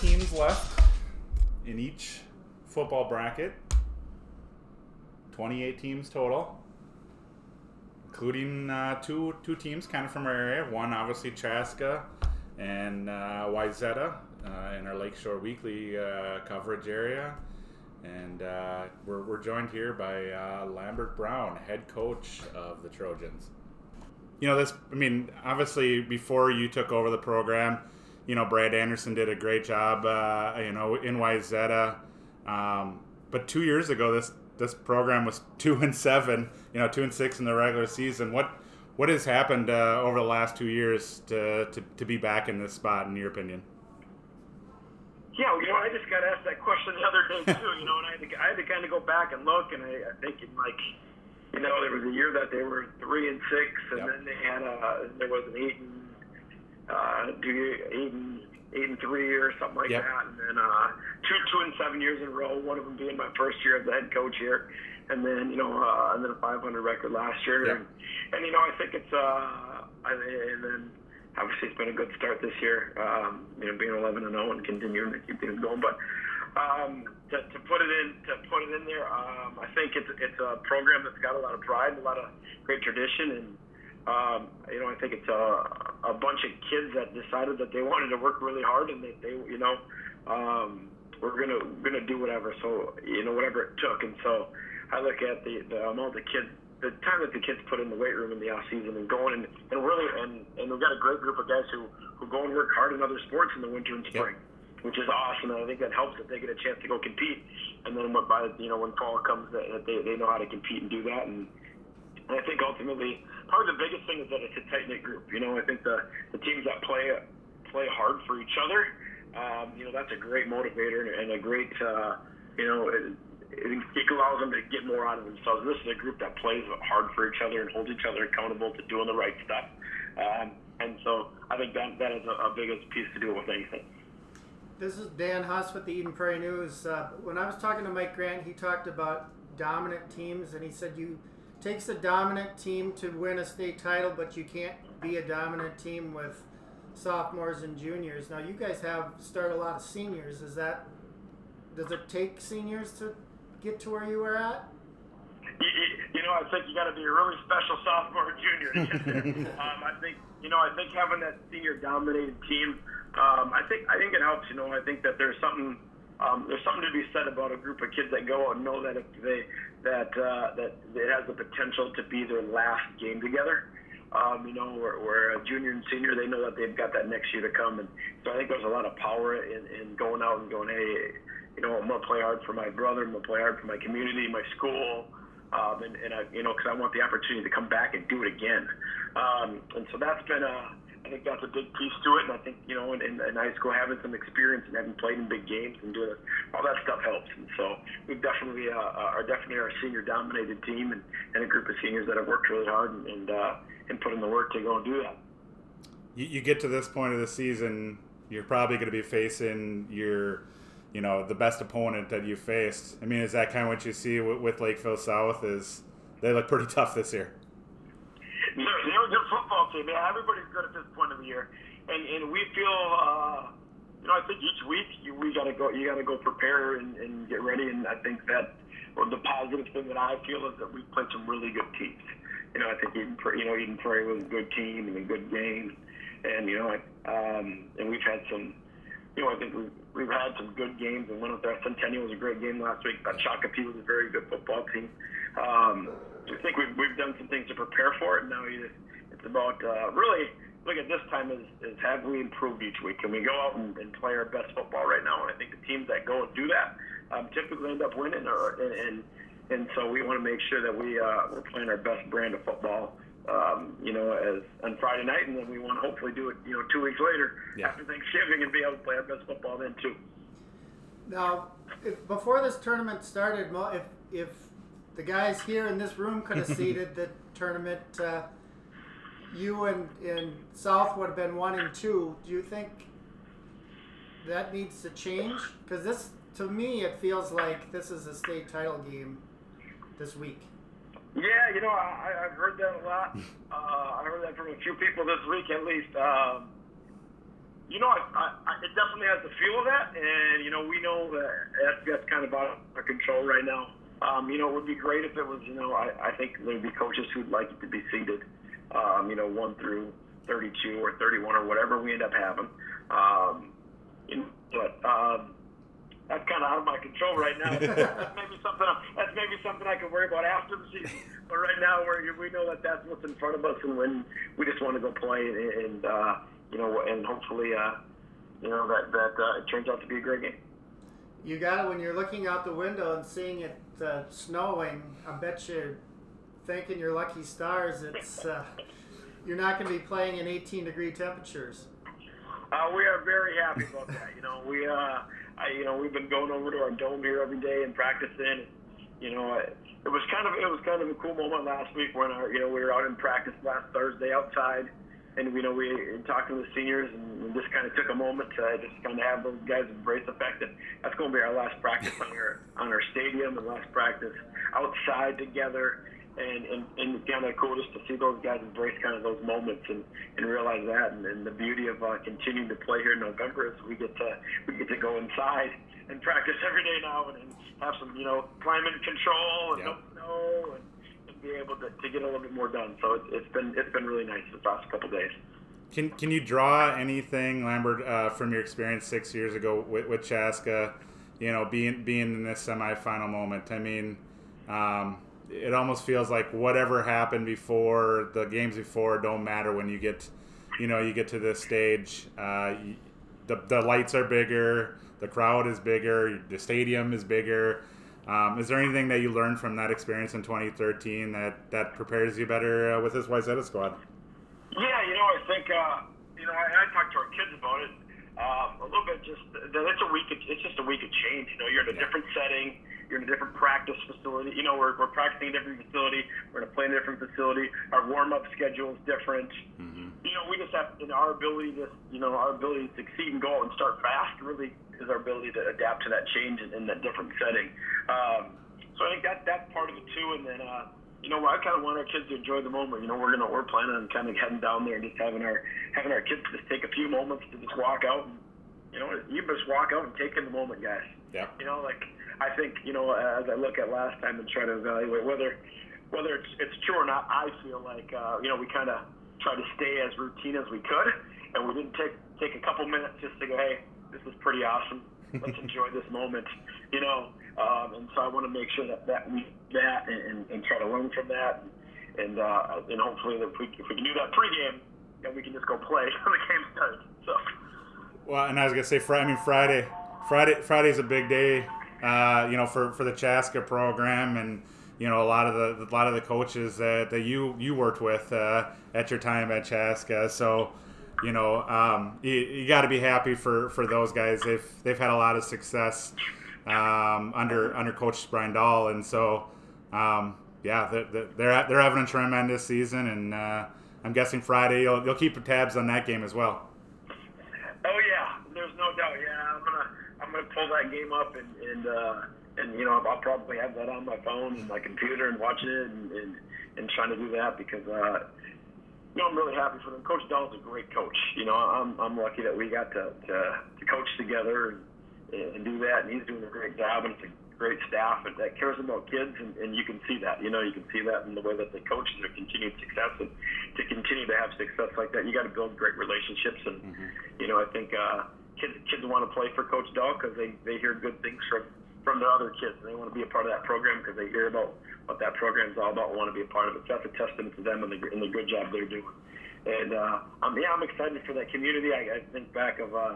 teams left in each football bracket. 28 teams total, including uh, two two teams kind of from our area. One obviously Chaska and uh, uh, in our Lakeshore Weekly uh, coverage area. And uh, we're, we're joined here by uh, Lambert Brown, head coach of the Trojans. You know, this, I mean, obviously, before you took over the program, you know, Brad Anderson did a great job, uh, you know, in Wayzata. Um, but two years ago, this this program was two and seven, you know, two and six in the regular season. What what has happened uh, over the last two years to, to, to be back in this spot, in your opinion? Yeah, you know, I just got asked that question the other day too. You know, and I had to, I had to kind of go back and look, and I, I think in like, you know, there was a year that they were three and six, and Yep. then they had a there was an eight and uh, do you, eight and eight and three or something like Yep. that, and then uh, two two and seven years in a row. One of them being my first year as the head coach here, and then you know, uh, and then a 500 record last year, Yep. and, and you know, I think it's uh, I, and then obviously it's been a good start this year. Um, you know, being 11 and 0 and continuing to keep things going. But um, to, to put it in, to put it in there, um, I think it's it's a program that's got a lot of pride, a lot of great tradition, and um, you know, I think it's a, a bunch of kids that decided that they wanted to work really hard and that they, you know, um, we're gonna gonna do whatever. So you know, whatever it took, and so I look at the the amount of kids the time that the kids put in the weight room in the off season and going and, and really and, and we've got a great group of guys who, who go and work hard in other sports in the winter and spring, which is awesome. And I think that helps that they get a chance to go compete. And then when by you know when fall comes, that that they, they know how to compete and do that. And, and I think ultimately, probably the biggest thing is that it's a tight knit group. You know, I think the the teams that play play hard for each other. Um, you know, that's a great motivator and, and a great uh, you know. It, it, allows them to get more out of themselves. This is a group that plays hard for each other and holds each other accountable to doing the right stuff. Um, and so I think that that is a, a biggest piece to do with anything. This is Dan Huss with the Eden Prairie News. Uh, when I was talking to Mike Grant, he talked about dominant teams, and he said you takes a dominant team to win a state title, but you can't be a dominant team with sophomores and juniors. Now you guys have started a lot of seniors. Is that does it take seniors to get to where you were at? you, you- you know, I think you got to be a really special sophomore or junior to get there. um, I think, you know, I think having that senior dominated team, um, I think, I think it helps. You know, I think that there's something, um, there's something to be said about a group of kids that go out and know that if they, that, uh, that it has the potential to be their last game together. Um, you know, where, where a junior and senior, they know that they've got that next year to come, and so I think there's a lot of power in, in going out and going, hey, you know, I'm gonna play hard for my brother, I'm gonna play hard for my community, my school, um, and, and I, you know, because I want the opportunity to come back and do it again. Um, and so that's been a, think that's a big piece to it. And I think, you know, in, in, in high school, having some experience and having played in big games and doing all that stuff helps. And so we've definitely, uh, are definitely our senior dominated team and, and a group of seniors that have worked really hard and, and, uh, and put in the work to go and do that. You, you get to this point of the season, you're probably going to be facing your, you know, the best opponent that you faced. I mean, is that kind of what you see with, with Lakeville South? Is they look pretty tough this year? They're, they're a good football team. Yeah, everybody's good at this point of the year, and and we feel, uh, you know, I think each week you, we gotta go, you gotta go prepare and, and get ready. And I think that, or the positive thing that I feel is that we played some really good teams. You know, I think Eden, you know, Eden Prairie was a good team and a good game, and you know, um, and we've had some. You know, I think we've, we've had some good games and went up there. Centennial was a great game last week. But Shakopee was a very good football team. Um, I think we've, we've done some things to prepare for it. Now you- it's about uh, really look at this time is, is have we improved each week? Can we go out and, and play our best football right now? And I think the teams that go and do that um, typically end up winning. Or and and, and so we want to make sure that we uh, we're playing our best brand of football. Um, you know, as on Friday night, and then we want to hopefully do it. You know, two weeks later Yeah. after Thanksgiving, and be able to play our best football then too. Now, if, before this tournament started, if if the guys here in this room could have seeded the tournament, uh, you and, and South would have been one and two. Do you think that needs to change? Because this, to me, it feels like this is a state title game this week. Yeah, you know, I, I've heard that a lot. Uh, I heard that from a few people this week, at least. Um, you know, I, I, I, it definitely has the feel of that, and you know, we know that that's, that's kind of out of control right now. Um, you know, it would be great if it was. You know, I, I think there'd be coaches who'd like it to be seeded. Um, you know, one through 32 or 31 or whatever we end up having. Um, you know, but um, that's kind of out of my control right now. that's maybe something. That's maybe something I can worry about after the season. But right now, we're, we know that that's what's in front of us, and when we just want to go play and. and uh, you know, and hopefully, uh, you know, that that uh, it turns out to be a great game. You got it when you're looking out the window and seeing it uh, snowing. I bet you're thanking your lucky stars. It's uh, you're not going to be playing in 18 degree temperatures. Uh, we are very happy about that. You know, we uh, I, you know we've been going over to our dome here every day and practicing. You know, it, it was kind of it was kind of a cool moment last week when our you know we were out in practice last Thursday outside and you know we talked to the seniors and just kind of took a moment to just kind of have those guys embrace the fact that that's going to be our last practice on our on our stadium and last practice outside together and and, and kind of cool just to see those guys embrace kind of those moments and and realize that and, and the beauty of uh, continuing to play here in November is we get to we get to go inside and practice every day now and, and have some you know climate control and yep. no snow and be able to, to get a little bit more done. So it's, it's been it's been really nice the past couple days. Can can you draw anything, Lambert, uh, from your experience six years ago with, with Chaska? You know, being being in this semifinal moment. I mean, um, it almost feels like whatever happened before the games before don't matter when you get, you know, you get to this stage. Uh, the the lights are bigger, the crowd is bigger, the stadium is bigger. Um, is there anything that you learned from that experience in 2013 that, that prepares you better uh, with this Wayzata squad? Yeah, you know, I think uh, you know I, I talked to our kids about it um, a little bit. Just that it's a week. Of, it's just a week of change. You know, you're in a yeah. different setting. You're in a different practice facility. You know, we're, we're practicing in a different facility. We're going to play in a different facility. Our warm up schedule is different. Mm-hmm. You know, we just have you our ability to you know our ability to succeed and go out and start fast really is our ability to adapt to that change in, in that different setting. Um, so I think that that's part of it too. And then, uh, you know, I kind of want our kids to enjoy the moment. You know, we're gonna we're planning on kind of heading down there and just having our having our kids just take a few moments to just walk out. And, you know, you just walk out and take in the moment, guys. Yeah. You know, like I think you know as I look at last time and try to evaluate whether whether it's it's true or not, I feel like uh, you know we kind of tried to stay as routine as we could, and we didn't take take a couple minutes just to go, hey, this is pretty awesome. Let's enjoy this moment, you know. Um, and so I want to make sure that, that we that and, and try to learn from that, and uh, and hopefully if we if we can do that pregame, then we can just go play when the game starts. So. Well, and I was gonna say Friday. I mean Friday. Friday. Friday's a big day, uh, you know, for for the Chaska program and you know a lot of the a lot of the coaches that, that you you worked with uh, at your time at Chaska. So you know, um, you, you got to be happy for, for those guys. They've they've had a lot of success um, under under Coach Brian Dahl, and so um, yeah, they're, they're they're having a tremendous season, and uh, I'm guessing Friday you'll, you'll keep tabs on that game as well. Oh yeah, there's no doubt. Yeah, I'm I'm gonna pull that game up and and uh, and you know I'll probably have that on my phone and my computer and watch it and and, and trying to do that because. Uh, you know, I'm really happy for them. Coach Dahl's a great coach. You know, I'm I'm lucky that we got to to, to coach together and, and do that, and he's doing a great job, and it's a great staff and that cares about kids, and, and you can see that. You know, you can see that in the way that the coaches are continued success, and to continue to have success like that, you got to build great relationships, and mm-hmm. you know, I think uh, kids kids want to play for Coach Dahl because they they hear good things from from their other kids, and they want to be a part of that program because they hear about what that program is all about and want to be a part of it. So that's a testament to them and the, and the good job they're doing. And uh, I'm, yeah, I'm excited for that community. I, I think back of, uh,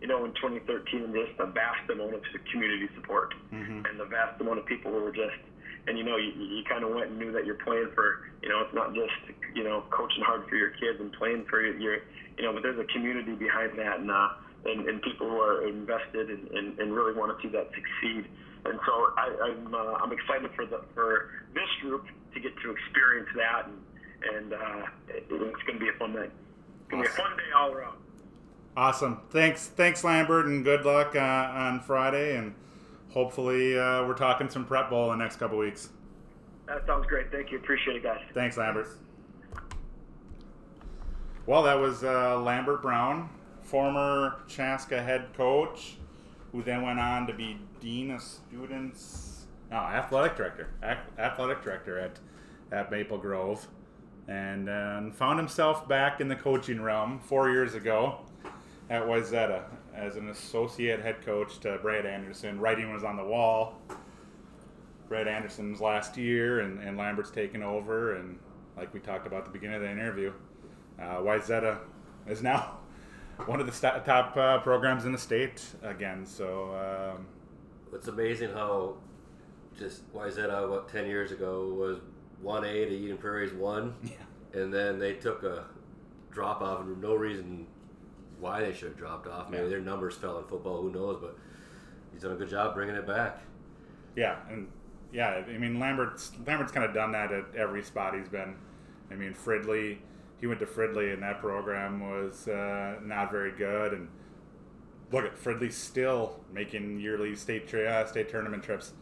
you know, in 2013 just the vast amount of community support mm-hmm. and the vast amount of people who were just, and you know, you, you kind of went and knew that you're playing for, you know, it's not just, you know, coaching hard for your kids and playing for your, your you know, but there's a community behind that and, uh, and, and people who are invested and, and, and really want to see that succeed. And so I, I'm uh, I'm excited for the for this group to get to experience that, and and uh, it, it's going to be a fun day. It's going to awesome. be a fun day all around. Awesome. Thanks, thanks, Lambert, and good luck uh, on Friday. And hopefully, uh, we're talking some prep bowl in the next couple weeks. That sounds great. Thank you. Appreciate it, guys. Thanks, Lambert. Well, that was uh, Lambert Brown former Chaska head coach, who then went on to be dean of students, no, athletic director, athletic director at at Maple Grove, and um, found himself back in the coaching realm four years ago at Wayzata as an associate head coach to Brad Anderson. Writing was on the wall. Brad Anderson's last year, and, and Lambert's taken over, and like we talked about at the beginning of the interview, uh, is now one of the st- top uh, programs in the state again. So um, It's amazing how just Wayzata, what, 10 years ago, was 1A to Eden Prairie's 1. Yeah. And then they took a drop off and no reason why they should have dropped off. Maybe Yeah. their numbers fell in football, who knows? But he's done a good job bringing it back. Yeah, and yeah, I mean Lambert's Lambert's kind of done that at every spot he's been. I mean Fridley, he went to Fridley, and that program was uh, not very good. And look at Fridley still making yearly state uh, state tournament trips.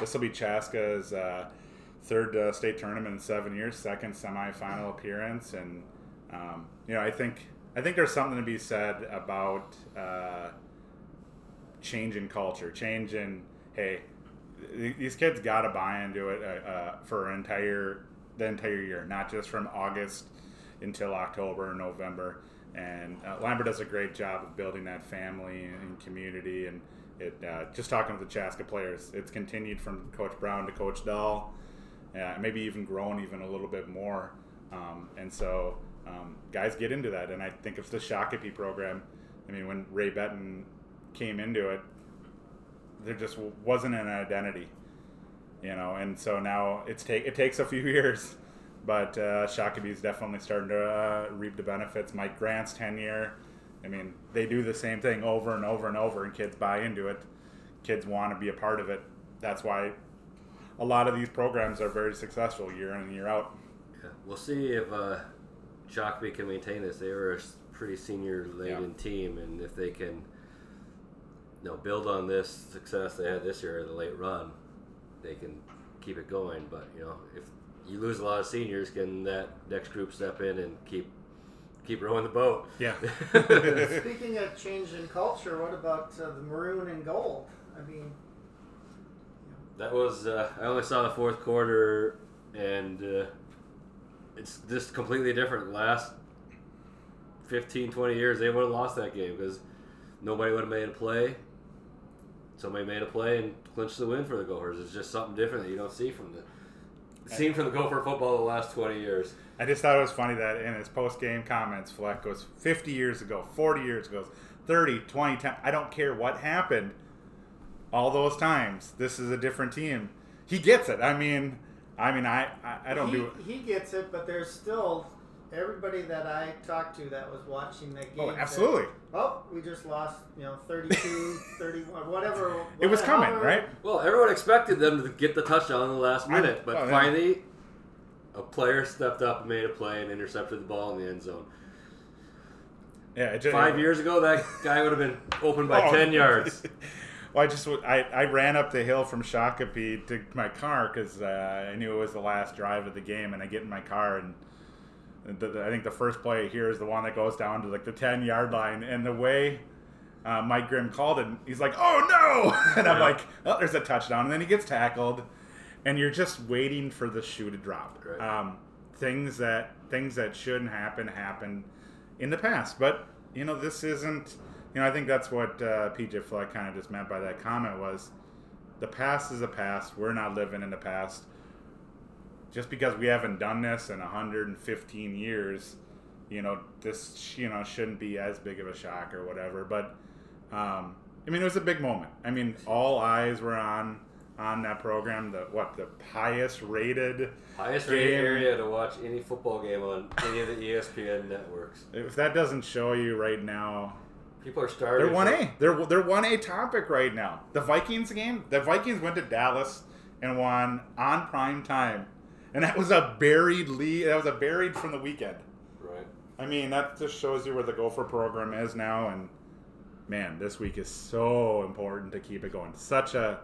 This will be Chaska's uh, third uh, state tournament in seven years, second semifinal appearance, and um, you know I think I think there's something to be said about. Uh, change in culture, change in hey, these kids got to buy into it uh, for entire the entire year, not just from August until October or November. And uh, Lambert does a great job of building that family and community. And it uh, just talking to the Chaska players, it's continued from Coach Brown to Coach Dahl, uh, maybe even grown even a little bit more. Um, and so um, guys get into that. And I think it's the Shakopee program. I mean, when Ray Benton came into it, there just wasn't an identity, you know. And so now it's take it takes a few years, but uh, Shakopee's definitely starting to uh, reap the benefits. Mike Grant's tenure, I mean, they do the same thing over and over and over, and kids buy into it. Kids want to be a part of it. That's why a lot of these programs are very successful year in and year out. Yeah. We'll see if uh, Shakopee can maintain this. They were a pretty senior laden team, and if they can you know, build on this success they had this year in the late run, they can keep it going. But you know, if you lose a lot of seniors, can that next group step in and keep keep rowing the boat? Yeah. Speaking of change in culture, what about uh, the maroon and gold? I mean, That was uh, I only saw the fourth quarter, and uh, it's just completely different. Last 15, 20 years, they would have lost that game because nobody would have made a play. Somebody made a play and clinched the win for the Gophers. It's just something different that you don't see from the seen from the Gopher football the last 20 years. I just thought it was funny that in his post game comments, Fleck goes 50 years ago, 40 years ago, 30, 20, 10. I don't care what happened all those times. This is a different team. He gets it. I mean, I mean, I, I, I don't he, do. It. He gets it, but there's still everybody that I talked to that was watching that game. Oh, said, absolutely. oh, we just lost, you know, 32, 31, whatever. It was coming, however- right? Well, everyone expected them to get the touchdown in the last I- minute, but oh, yeah. finally, a player stepped up and made a play and intercepted the ball in the end zone. Yeah, it just, Five years ago, that guy would have been open by Oh. 10 yards. well, I just I, I ran up the hill from Shakopee to my car because uh, I knew it was the last drive of the game, and I get in my car and. The, the- I think the first play here is the one that goes down to like the ten yard line, and the way uh, Mike Grimm called it, he's like, "Oh no!" and I'm Yeah. like, "Oh, there's a touchdown," and then he gets tackled, and you're just waiting for the shoe to drop. Right. Um, things that things that shouldn't happen happen in the past, but you know this isn't. You know, I think that's what uh, PJ Fleck kind of just meant by that comment was, the past is a past. We're not living in the past. Just because we haven't done this in 115 years, you know, this you know shouldn't be as big of a shock or whatever. But um, I mean, it was a big moment. I mean, all eyes were on on that program. The what the highest rated. Highest rated area to watch any football game on any of the ESPN networks. If that doesn't show you right now, People are starving. they're one A. They're they're one A topic right now. The Vikings game. The Vikings went to Dallas and won on prime time, and that was a buried lead. That was a buried from the weekend. Right. I mean, that just shows you where the Gopher program is now, and man, this week is so important to keep it going. Such a,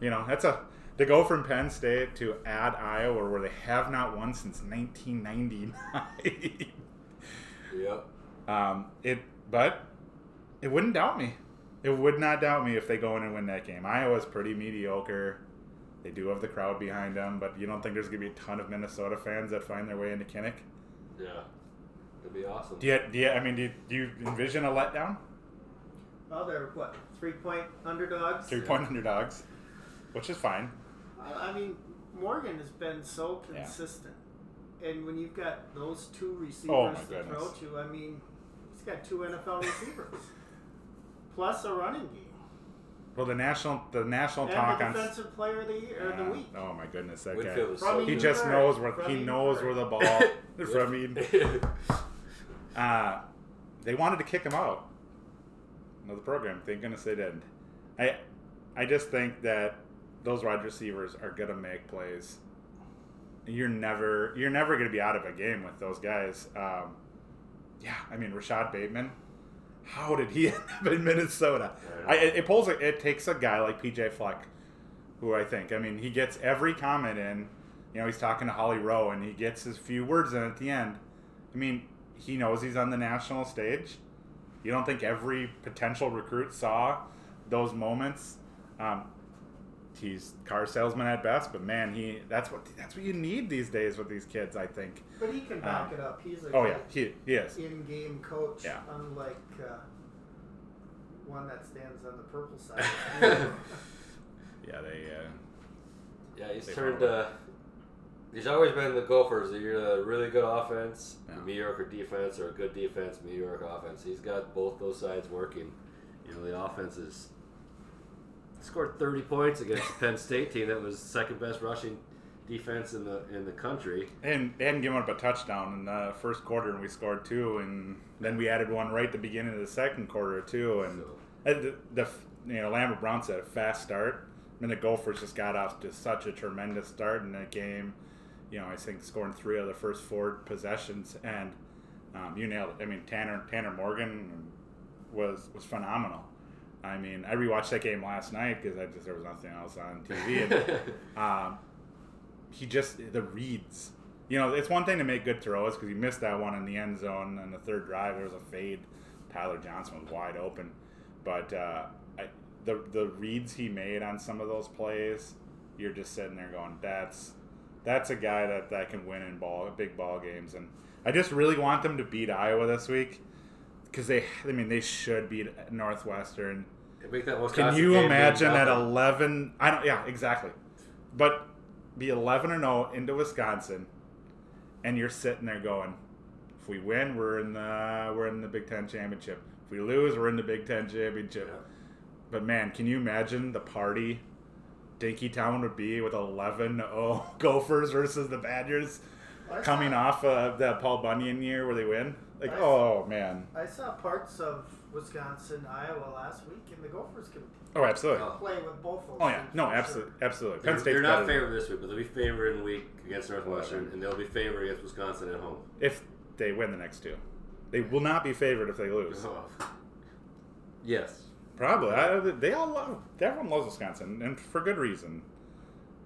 you know, that's a to go from Penn State to add Iowa, where they have not won since 1999. Yep. um, it, but It wouldn't doubt me. It would not doubt me if they go in and win that game. Iowa's pretty mediocre. They do have the crowd behind them, but you don't think there's going to be a ton of Minnesota fans that find their way into Kinnick? Yeah, It'd be awesome. Do you, do you I mean, do you, do you envision a letdown? Well, they're what three point underdogs. Three point underdogs, which is fine. I I mean, Morgan has been so Yeah. consistent, and when you've got those two receivers Oh, to goodness. throw to, I mean, he's got two NFL receivers plus a running game Well, the national the national and talk the on defensive player of the year or the week. Oh my goodness, that Winfield guy. is so He just Prairie. knows where From he knows Prairie. where the ball from Eden. Uh, they wanted to kick him out of the program. Thank goodness they didn't. I, I just think that those wide receivers are gonna make plays. You're never, you're never gonna be out of a game with those guys. Um, yeah, I mean Rashod Bateman. How did he end up in Minnesota? I, it, it pulls. A, it takes a guy like PJ Fleck, who I think. I mean, he gets every comment in. You know, he's talking to Holly Rowe, and he gets his few words in at the end. I mean, he knows he's on the national stage. You don't think every potential recruit saw those moments? Um, he's car salesman at best, but man, he that's what that's what you need these days with these kids. I think. But he can back Um, it up. He's a Oh yeah, he, he is. in-game coach, Yeah. unlike uh, one that stands on the purple side. Yeah, they. Uh, Yeah, he's They turned. Uh, he's always been the Gophers. You're a really good offense, Yeah. mediocre defense, or a good defense, mediocre offense. He's got both those sides working. You know, the offense is scored 30 points against the Penn State team that was second best rushing defense in the in the country. And they hadn't given up a touchdown in the first quarter, and we scored two, and then we added one right at the beginning of the second quarter too. And So, uh, the, the you know Lambert Brown said a fast start, and the Gophers just got off to such a tremendous start in that game. You know, I think scoring three of the first four possessions, and um, you nailed it. I mean, Tanner Tanner Morgan was was phenomenal. I mean, I rewatched that game last night because I just there was nothing else on TV. And, um, he just the reads. You know, it's one thing to make good throws because he missed that one in the end zone on the third drive. There was a fade. Tyler Johnson was wide open, but uh, I, the the reads he made on some of those plays, you're just sitting there going, "That's that's a guy that, that can win in ball big ball games." And I just really want them to beat Iowa this week because they, I mean, they should beat Northwestern. make that Can you imagine at eleven? I don't. Yeah, exactly. But be eleven or oh no into Wisconsin, and you're sitting there going, if we win, we're in the we're in the Big Ten championship. If we lose, we're in the Big Ten championship. Yeah. But man, can you imagine the party Dinkytown would be with 11-0 Gophers versus the Badgers coming off of that Paul Bunyan year where they win? Like, I- oh man. I saw parts of Wisconsin, Iowa last week, and the Gophers can Oh, absolutely. Oh. play with both those. Oh yeah, no, for sure. absolutely, absolutely. They're, Penn State's they're not favored this week, but they'll be favored in week against Northwestern, oh, and they'll be favored against Wisconsin at home. if they win the next two. They will not be favored if they lose. Oh. Yes. Probably. I, they all love. Everyone loves Wisconsin, and for good reason.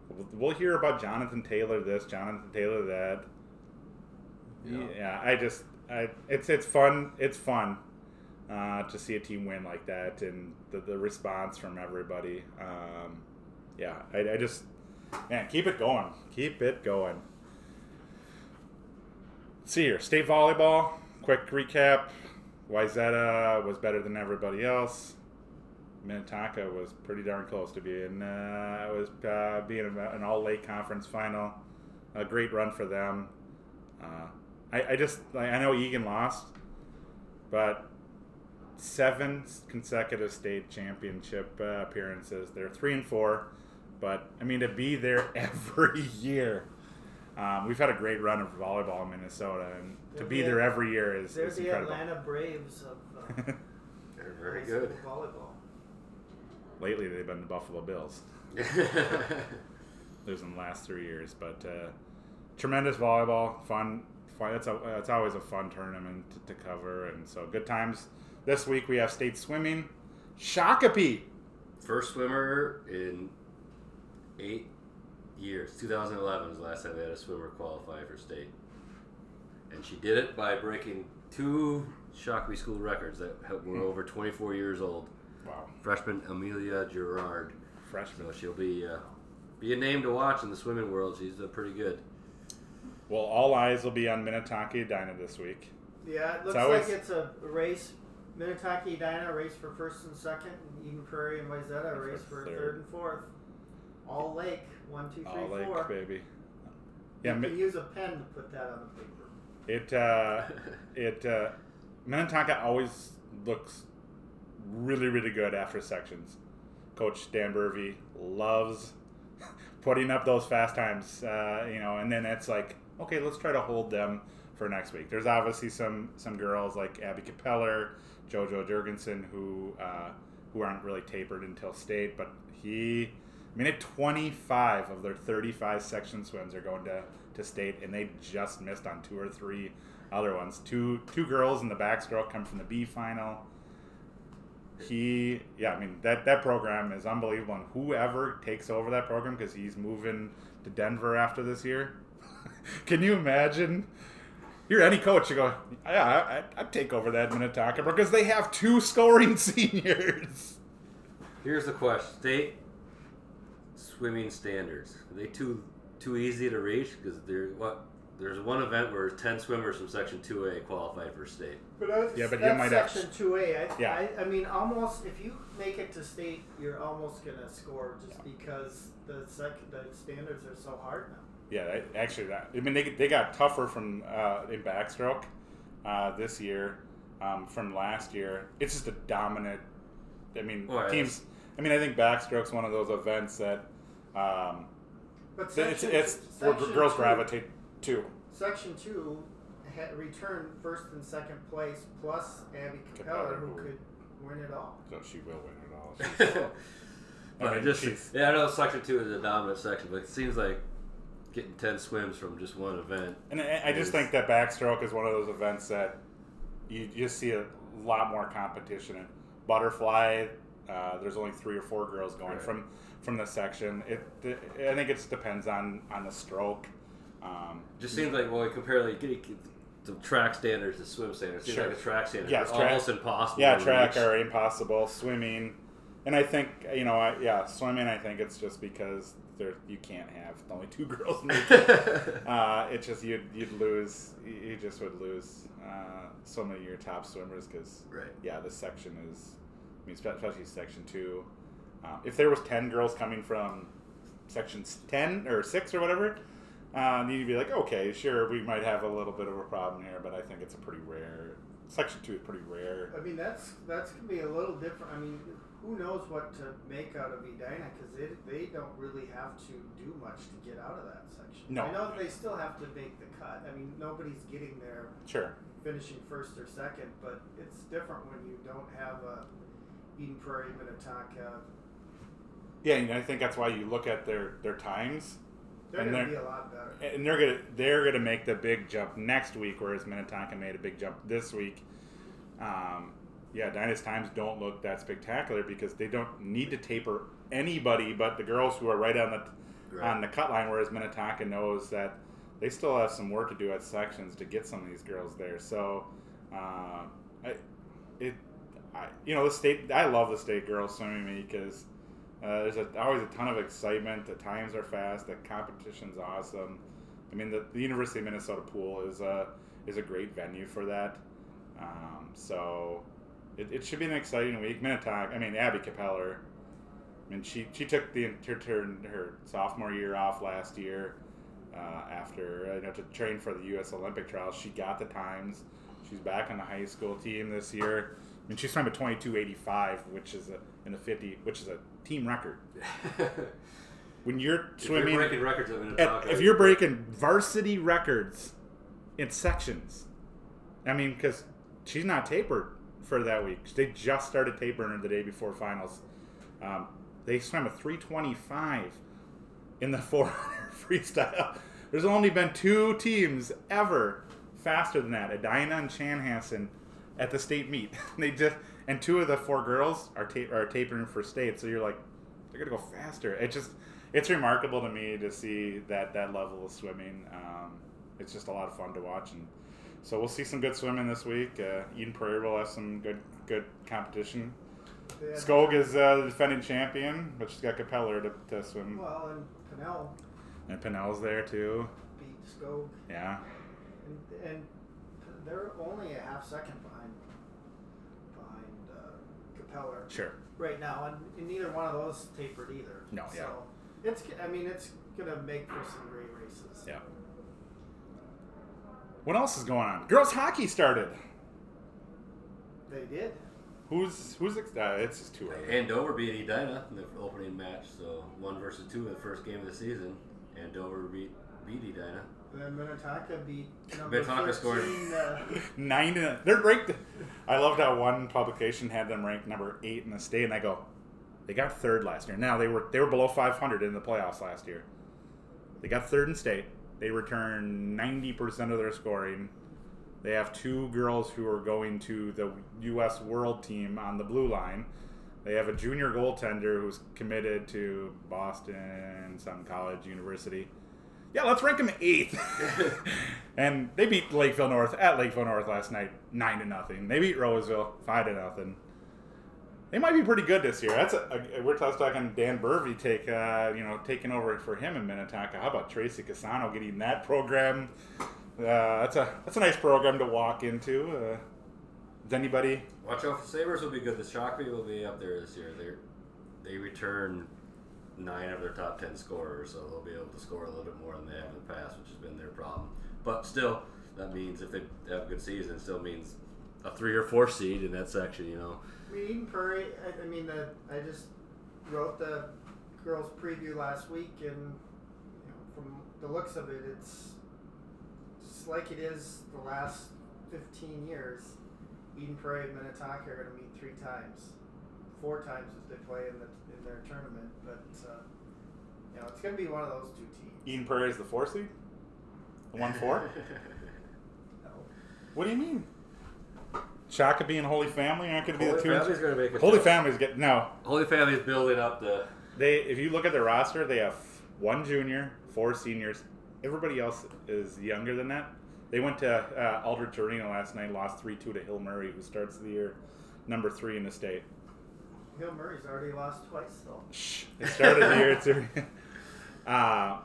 We'll, we'll hear about Jonathan Taylor this, Jonathan Taylor that. Yeah. Yeah, I just, I, it's it's fun. It's fun uh, to see a team win like that, and the, the response from everybody. Um, yeah, I, I just, man, keep it going. Keep it going. See here, state volleyball. Quick recap. Wayzata was better than everybody else. Minnetonka was pretty darn close to being uh, was uh, being an all Lake conference final. A great run for them. Uh, I, I just like, I know Eagan lost, but seven consecutive state championship uh, appearances. They're three and four, but I mean to be there every year. Um, we've had a great run of volleyball in Minnesota, and to They're be the- there every year is, They're is the incredible. Atlanta Braves of uh, They're very high good. volleyball. Lately, they've been the Buffalo Bills. losing the last three years. But uh, tremendous volleyball, fun. Fun it's, a, it's always a fun tournament to, to cover, and so good times. This week we have state swimming. Shakopee. First swimmer in eight years. 2011 was the last time they had a swimmer qualify for state. And she did it by breaking two Shakopee School records that were Hmm. over 24 years old. Wow. Freshman Amelia Gerard. Freshman. So she'll be uh, be a name to watch in the swimming world. She's uh, pretty good. Well, all eyes will be on Minnetonka Edina this week. Yeah, it looks always- like it's a race. Minnetonka Edina race for first and second, and Eden Prairie and Wayzata a race for third. third. and fourth. All Lake, one, two, three, All Lake, four. baby. Yeah, you Mi- can use a pen to put that on the paper. It uh, it uh, Minnetonka always looks really really good after sections. Coach Dan Burvey loves putting up those fast times, uh, you know, and then it's like okay, let's try to hold them for next week. There's obviously some some girls like Abby Capeller, JoJo Jurgensen who uh, who aren't really tapered until state, but he. I mean, at 25 of their 35 section swims are going to, to state, and they just missed on two or three other ones. Two two girls in the backstroke come from the B final. He, yeah, I mean that that program is unbelievable, and whoever takes over that program because he's moving to Denver after this year. Can you imagine? You're any coach, you go, yeah, I, I, I'd take over that Minnetonka because they have two scoring seniors. Here's the question: State swimming standards are they too too easy to reach? Because there what there's one event where ten swimmers from Section Two A qualified for state. But that's, Yeah, but you that's might have- section two A. I, Yeah. I, I mean, almost if you make it to state, you're almost gonna score just because the sec, the standards are so hard now. Yeah, they, actually, that I mean, they, they got tougher from uh, in backstroke uh, this year um, from last year. It's just a dominant. I mean, Well, teams. I mean, I think backstroke's one of those events that um, But it's section, it's where girls two, gravitate to. Section two had returned first and second place, plus Abby Capella, Capeller, who who- could win it all. So she will win it all. But I I mean, just yeah, I know Section Two is a dominant section, but it seems like getting ten swims from just one event. And I, I just think that backstroke is one of those events that you just see a lot more competition in. Butterfly, uh, there's only three or four girls going Right. from from the section. It, I think it just depends on on the stroke. Um, Just seems like well, compare like the track standards to swim standards. Seems Sure. like the track standards are track- almost impossible. yeah, track reach. are impossible. Swimming, and I think you know, I, yeah, swimming. I think it's just because there you can't have only two girls make it. uh, it's just you'd you'd lose. You you just would lose uh, so many of your top swimmers because right. yeah, this section is. I mean, especially section two. Uh, if there was ten girls coming from sections ten or six or whatever, um, you'd be like, okay, sure, we might have a little bit of a problem here, but I think it's a pretty rare. Section two is pretty rare. I mean, that's that's gonna be a little different. I mean, who knows what to make out of Edina because they, they don't really have to do much to get out of that section. No. I know they still have to make the cut. I mean, nobody's getting there Sure. finishing first or second, but it's different when you don't have a Eden Prairie, Minnetonka. Yeah, and I think that's why you look at their their times, They're And gonna they're- be a lot better. and they're gonna they're gonna make the big jump next week, whereas Minnetonka made a big jump this week. Um, yeah, Edina's times don't look that spectacular because they don't need to taper anybody but the girls who are right on the Right. on the cut line. Whereas Minnetonka knows that they still have some work to do at sections to get some of these girls there. So, uh, I, it, I, you know, the state. I love the state girls swimming meet because uh, there's a, always a ton of excitement. The times are fast. The competition's awesome. I mean, the, the University of Minnesota pool is a is a great venue for that. Um, so it, it should be an exciting week. Minnetonka. I mean, Abby Capeller. I mean, she she took the her, her, her sophomore year off last year uh, after you know to train for the U.S. Olympic trials. She got the times. She's back on the high school team this year. I mean, she's swam a 22.85, which is a in the 50, which is a team record. When you're If you're swimming, breaking records at at- Minnetonka, if you're breaking varsity records in sections, I mean, because she's not tapered for that week. They just started tapering her the day before finals. Um, they swam a 325 in the 400 freestyle. There's only been two teams ever faster than that: Edina and Chanhassen at the state meet. they just and two of the four girls are ta- are tapering for state. So you're like, they're gonna go faster. It just it's remarkable to me to see that that level of swimming. Um, it's just a lot of fun to watch, and So we'll see some good swimming this week. Uh, Eden Prairie will have some good good competition. Had- Skog is uh, the defending champion, but she's got Capeller to, to swim, Well, and Pinnell and Pinnell's there too. beat Skog, Yeah, and, and they're only a half second behind behind uh, Capeller sure. right now, and, and neither one of those tapered either. No, yeah. It's I mean it's gonna make for some great races. Yeah. What else is going on? Girls hockey started. They did. Who's who's ex- uh, it's just too early. Andover beat Edina in the opening match, so one versus two in the first game of the season. Andover beat beat Edina. Then Minnetonka beat number Minnetonka 13, scored. Uh, Nine. In a, they're ranked. I loved how one publication had them ranked number eight in the state, and I go, they got third last year. Now they were they were below 500 in the playoffs last year. They got third in state. They return 90% of their scoring. They have two girls who are going to the U.S. World Team on the blue line. They have a junior goaltender who's committed to Boston, some college, university. Yeah, let's rank them eighth. and they beat Lakeville North at Lakeville North last night, nine to nothing. They beat Roseville five to nothing. They might be pretty good this year. That's a, a we're talking Dan Burvey take uh, you know taking over for him in Minnetonka. How about Tracy Casano getting that program? Uh, that's a that's a nice program to walk into. Uh, does anybody? Watch out for Sabres will be good. The Shakopee will be up there this year. They they return nine of their top ten scorers, so they'll be able to score a little bit more than they have in the past, which has been their problem. But still, that means if they have a good season, it still means a three or four seed in that section. You know, I mean, Eden Prairie. I, I mean, the, I just wrote the girls' preview last week, and you know, from the looks of it, it's just like it is the last fifteen years. Eden Prairie and Minnetonka are going to meet three times, four times if they play in the in their tournament. But uh, you know, it's going to be one of those two teams. Eden Prairie is the four seed. The one four. No. what do you mean? Shakopee and Holy Family aren't going to be Holy the two. Holy Family's going to make it. Holy tough. Family's get no. Holy Family's building up the. They, if you look at their roster, they have one junior, four seniors. Everybody else is younger than that. They went to uh, Aldrich Arena last night, lost three two to Hill Murray, who starts the year number three in the state. Hill Murray's already lost twice though. Shh. They started the year too. Uh,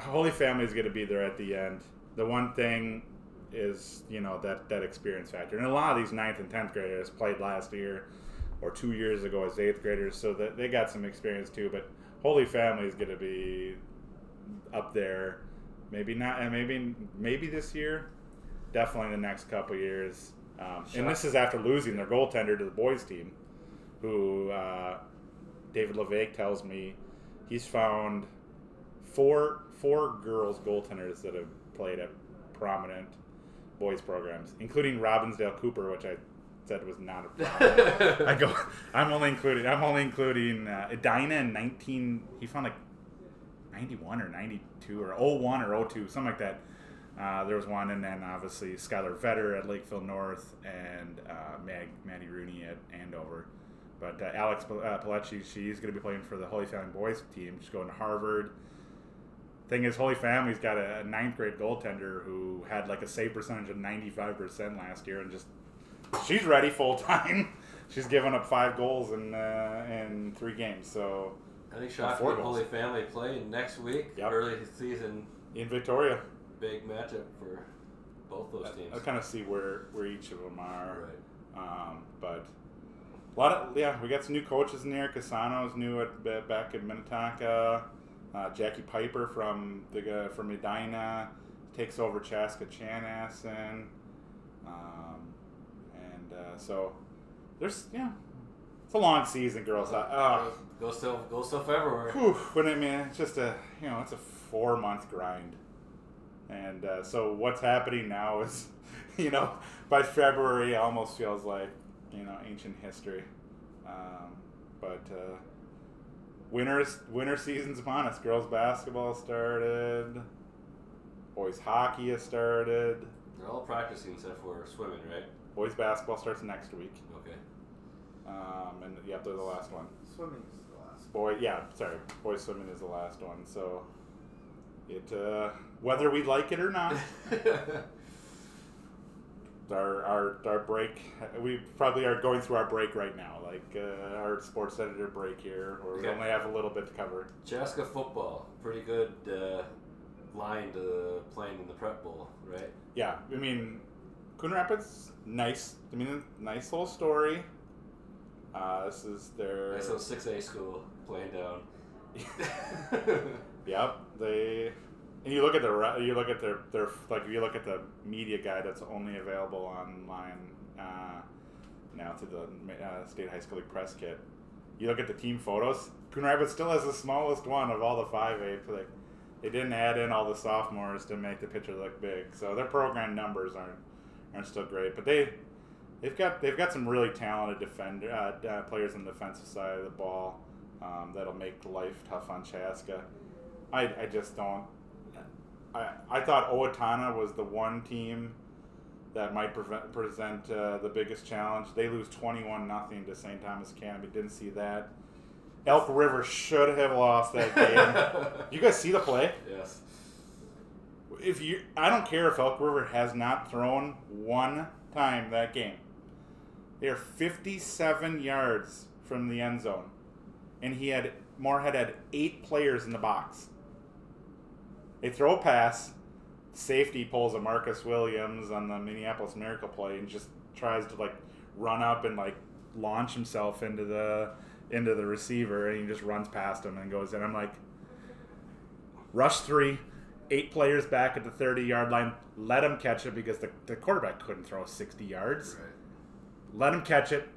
Holy Family is going to be there at the end. The one thing is, you know, that that experience factor, and a lot of these ninth and tenth graders played last year or two years ago as eighth graders, so that they got some experience too. But Holy Family is going to be up there. Maybe not, and maybe maybe this year, definitely the next couple years. Um, and this is after losing their goaltender to the boys team, who uh, David La Vaque tells me he's found four four girls goaltenders that have played at prominent boys programs, including Robbinsdale Cooper, which I said was not a problem. I go. I'm only including. I'm only including uh, Edina in 19. He found like 91 or 92 or 01 or 02, something like that. Uh, there was one, and then obviously Skylar Vetter at Lakeville North and uh, Mag, Maddie Rooney at Andover. But uh, Alex uh, Palecci, she's going to be playing for the Holy Family boys team. She's going to Harvard. Thing is, Holy Family's got a, a ninth grade goaltender who had like a save percentage of 95% last year, and just she's ready full time. she's given up five goals in uh, in three games. So I think Four Shakopee and goals. Holy Family play next week. Yep. Early season, in Victoria, big matchup for both those teams. I, kind of see where where each of them are. Right. Um, but a lot of yeah, we got some new coaches in there. Casano's new at back in Minnetonka. Uh, Jackie Piper from the guy from Medina takes over Chaska Chanhassen. Um, and uh, so there's yeah, it's a long season, girls. Uh, Go still, go still February. Whew, but I mean, it's just a you know, it's a four month grind, and uh, so what's happening now is, you know, by February it almost feels like you know ancient history, um, but winter's winter season's upon us. Girls basketball started, boys hockey has started, They're all practicing except for swimming, right? boys basketball starts next week, Okay. um, and yeah, they're the last one. Swimming is the last. Boy, yeah, sorry. Boys swimming is the last one. So, it uh, whether we like it or not, our, our our break. We probably are going through our break right now, like uh, our sports editor break here, where we Okay. only have a little bit to cover. Chaska football, pretty good uh, line to playing in the Prep Bowl, right? Yeah, I mean, Coon Rapids, nice. I mean, nice little story. Uh, this is their. Nice little six A school playing down. Yep, they. And you look at the you look at their their like you look at the media guide that's only available online uh, now through the uh, state high school league press kit. You look at the team photos. Coon Rapids still has the smallest one of all the five A. They they didn't add in all the sophomores to make the picture look big, so their program numbers aren't aren't still great. But they they've got they've got some really talented defender uh, uh, players on the defensive side of the ball um, that'll make life tough on Chaska. I, I just don't. I, I thought Owatonna was the one team that might prevent, present uh, the biggest challenge. They lose 21 nothing to St. Thomas Academy. Didn't see that. Elk River should have lost that game. you guys see the play? yes. If you, I don't care if Elk River has not thrown one time that game. They are 57 yards from the end zone, and he had Moorhead had eight players in the box. They throw a pass. Safety pulls a Marcus Williams on the Minneapolis Miracle play and just tries to like run up and like launch himself into the into the receiver and he just runs past him and goes in. I'm like, rush three, eight players back at the 30 yard line. Let him catch it because the, the quarterback couldn't throw 60 yards. Let him catch it,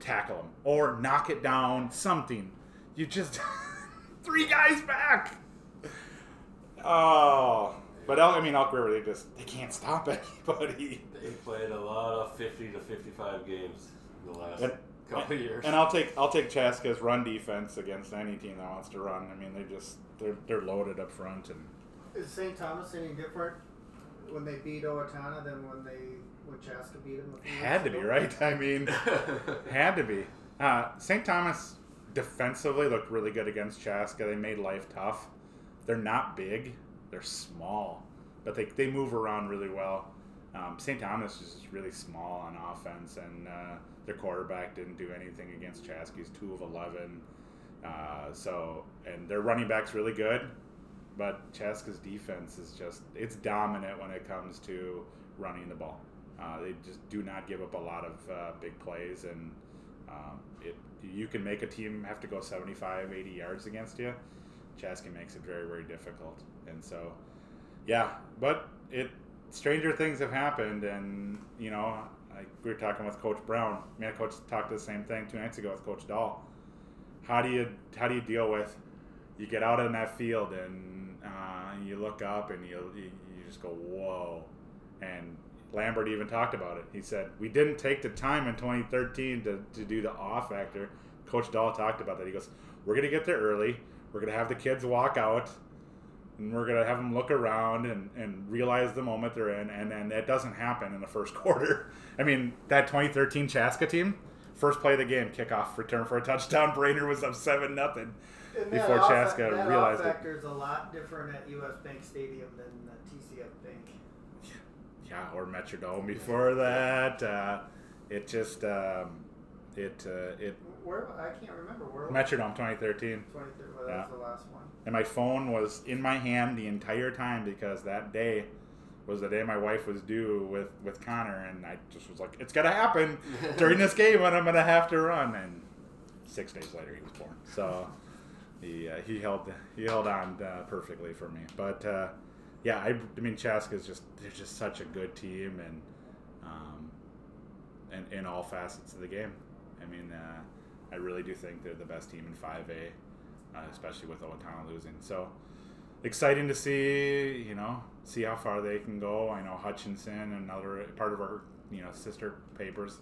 tackle him, or knock it down, something. You just three guys back. Oh, but Elk, I mean Elk River, they just they can't stop anybody. They played a lot of 50 to 55 games in the last And- couple of years. And I'll take I'll take Chaska's run defense against any team that wants to run. I mean they just they're they're loaded up front and Is St. Thomas any different when they beat Owatonna than when they when Chaska beat them? a few had to be right. I mean. Had to be. Uh, St. Thomas defensively looked really good against Chaska. They made life tough. They're not big. They're small, but they, they move around really well. Um, St. Thomas is really small on offense, and uh, their quarterback didn't do anything against Chaska. He's two of eleven. Uh, so, and their running back's really good, but Chaska's defense is just it's dominant when it comes to running the ball. Uh, they just do not give up a lot of uh, big plays, and um, it you can make a team have to go 75, 80 yards against you. Chaska makes it very, very difficult, and so yeah. But it stranger things have happened, and you know, like we were talking with Coach Brown. Me and Coach talked the same thing two nights ago with Coach Dahl. How do you how do you deal with you get out in that field and uh, you look up and you, you you just go whoa, and Lambert even talked about it. He said we didn't take the time in 2013 to, to do the off factor. Coach Dahl talked about that. He goes, we're gonna get there early. We're gonna have the kids walk out, and we're gonna have them look around and, and realize the moment they're in. And then that doesn't happen in the first quarter. I mean, that 2013 Chaska team, first play of the game, kickoff, return for a touchdown. Brainerd was up seven nothing. Before off- Chaska that realized off it. factor is a lot different at U.S. Bank Stadium than the TCF Bank. yeah, or Metrodome before that. Uh, it just um, it uh, it Where I can't remember where. Metrodome 2013, 23. Well, that was the last one. and my phone was in my hand the entire time because that day was the day my wife was due with with Connor, and I just was like, it's gonna happen during this game, and I'm gonna have to run. And six days later, he was born. So he uh, he held he held on uh, perfectly for me, but. Uh, yeah, I, I mean Chaska's just they're just such a good team and um, and in all facets of the game. I mean, uh, I really do think they're the best team in 5A, uh, especially with Owatonna losing. So exciting to see, you know, see how far they can go. I know Hutchinson, another part of our you know sister papers,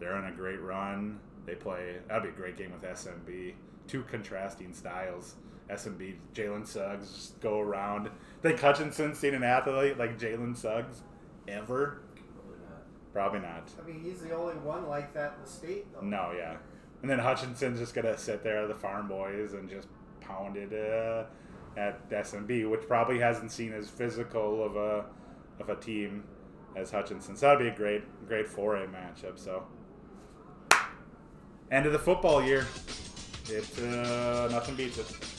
they're on a great run. They play that'd be a great game with SMB. Two contrasting styles. SMB, Jalen Suggs just go around. Think Hutchinson seen an athlete like Jalen Suggs ever? Probably not. Probably not. I mean, he's the only one like that in the state, though. No, yeah. And then Hutchinson's just gonna sit there, the farm boys, and just pound it uh, at SMB, which probably hasn't seen as physical of a of a team as Hutchinson. So that'd be a great, great 4A matchup. So end of the football year. It uh, nothing beats it.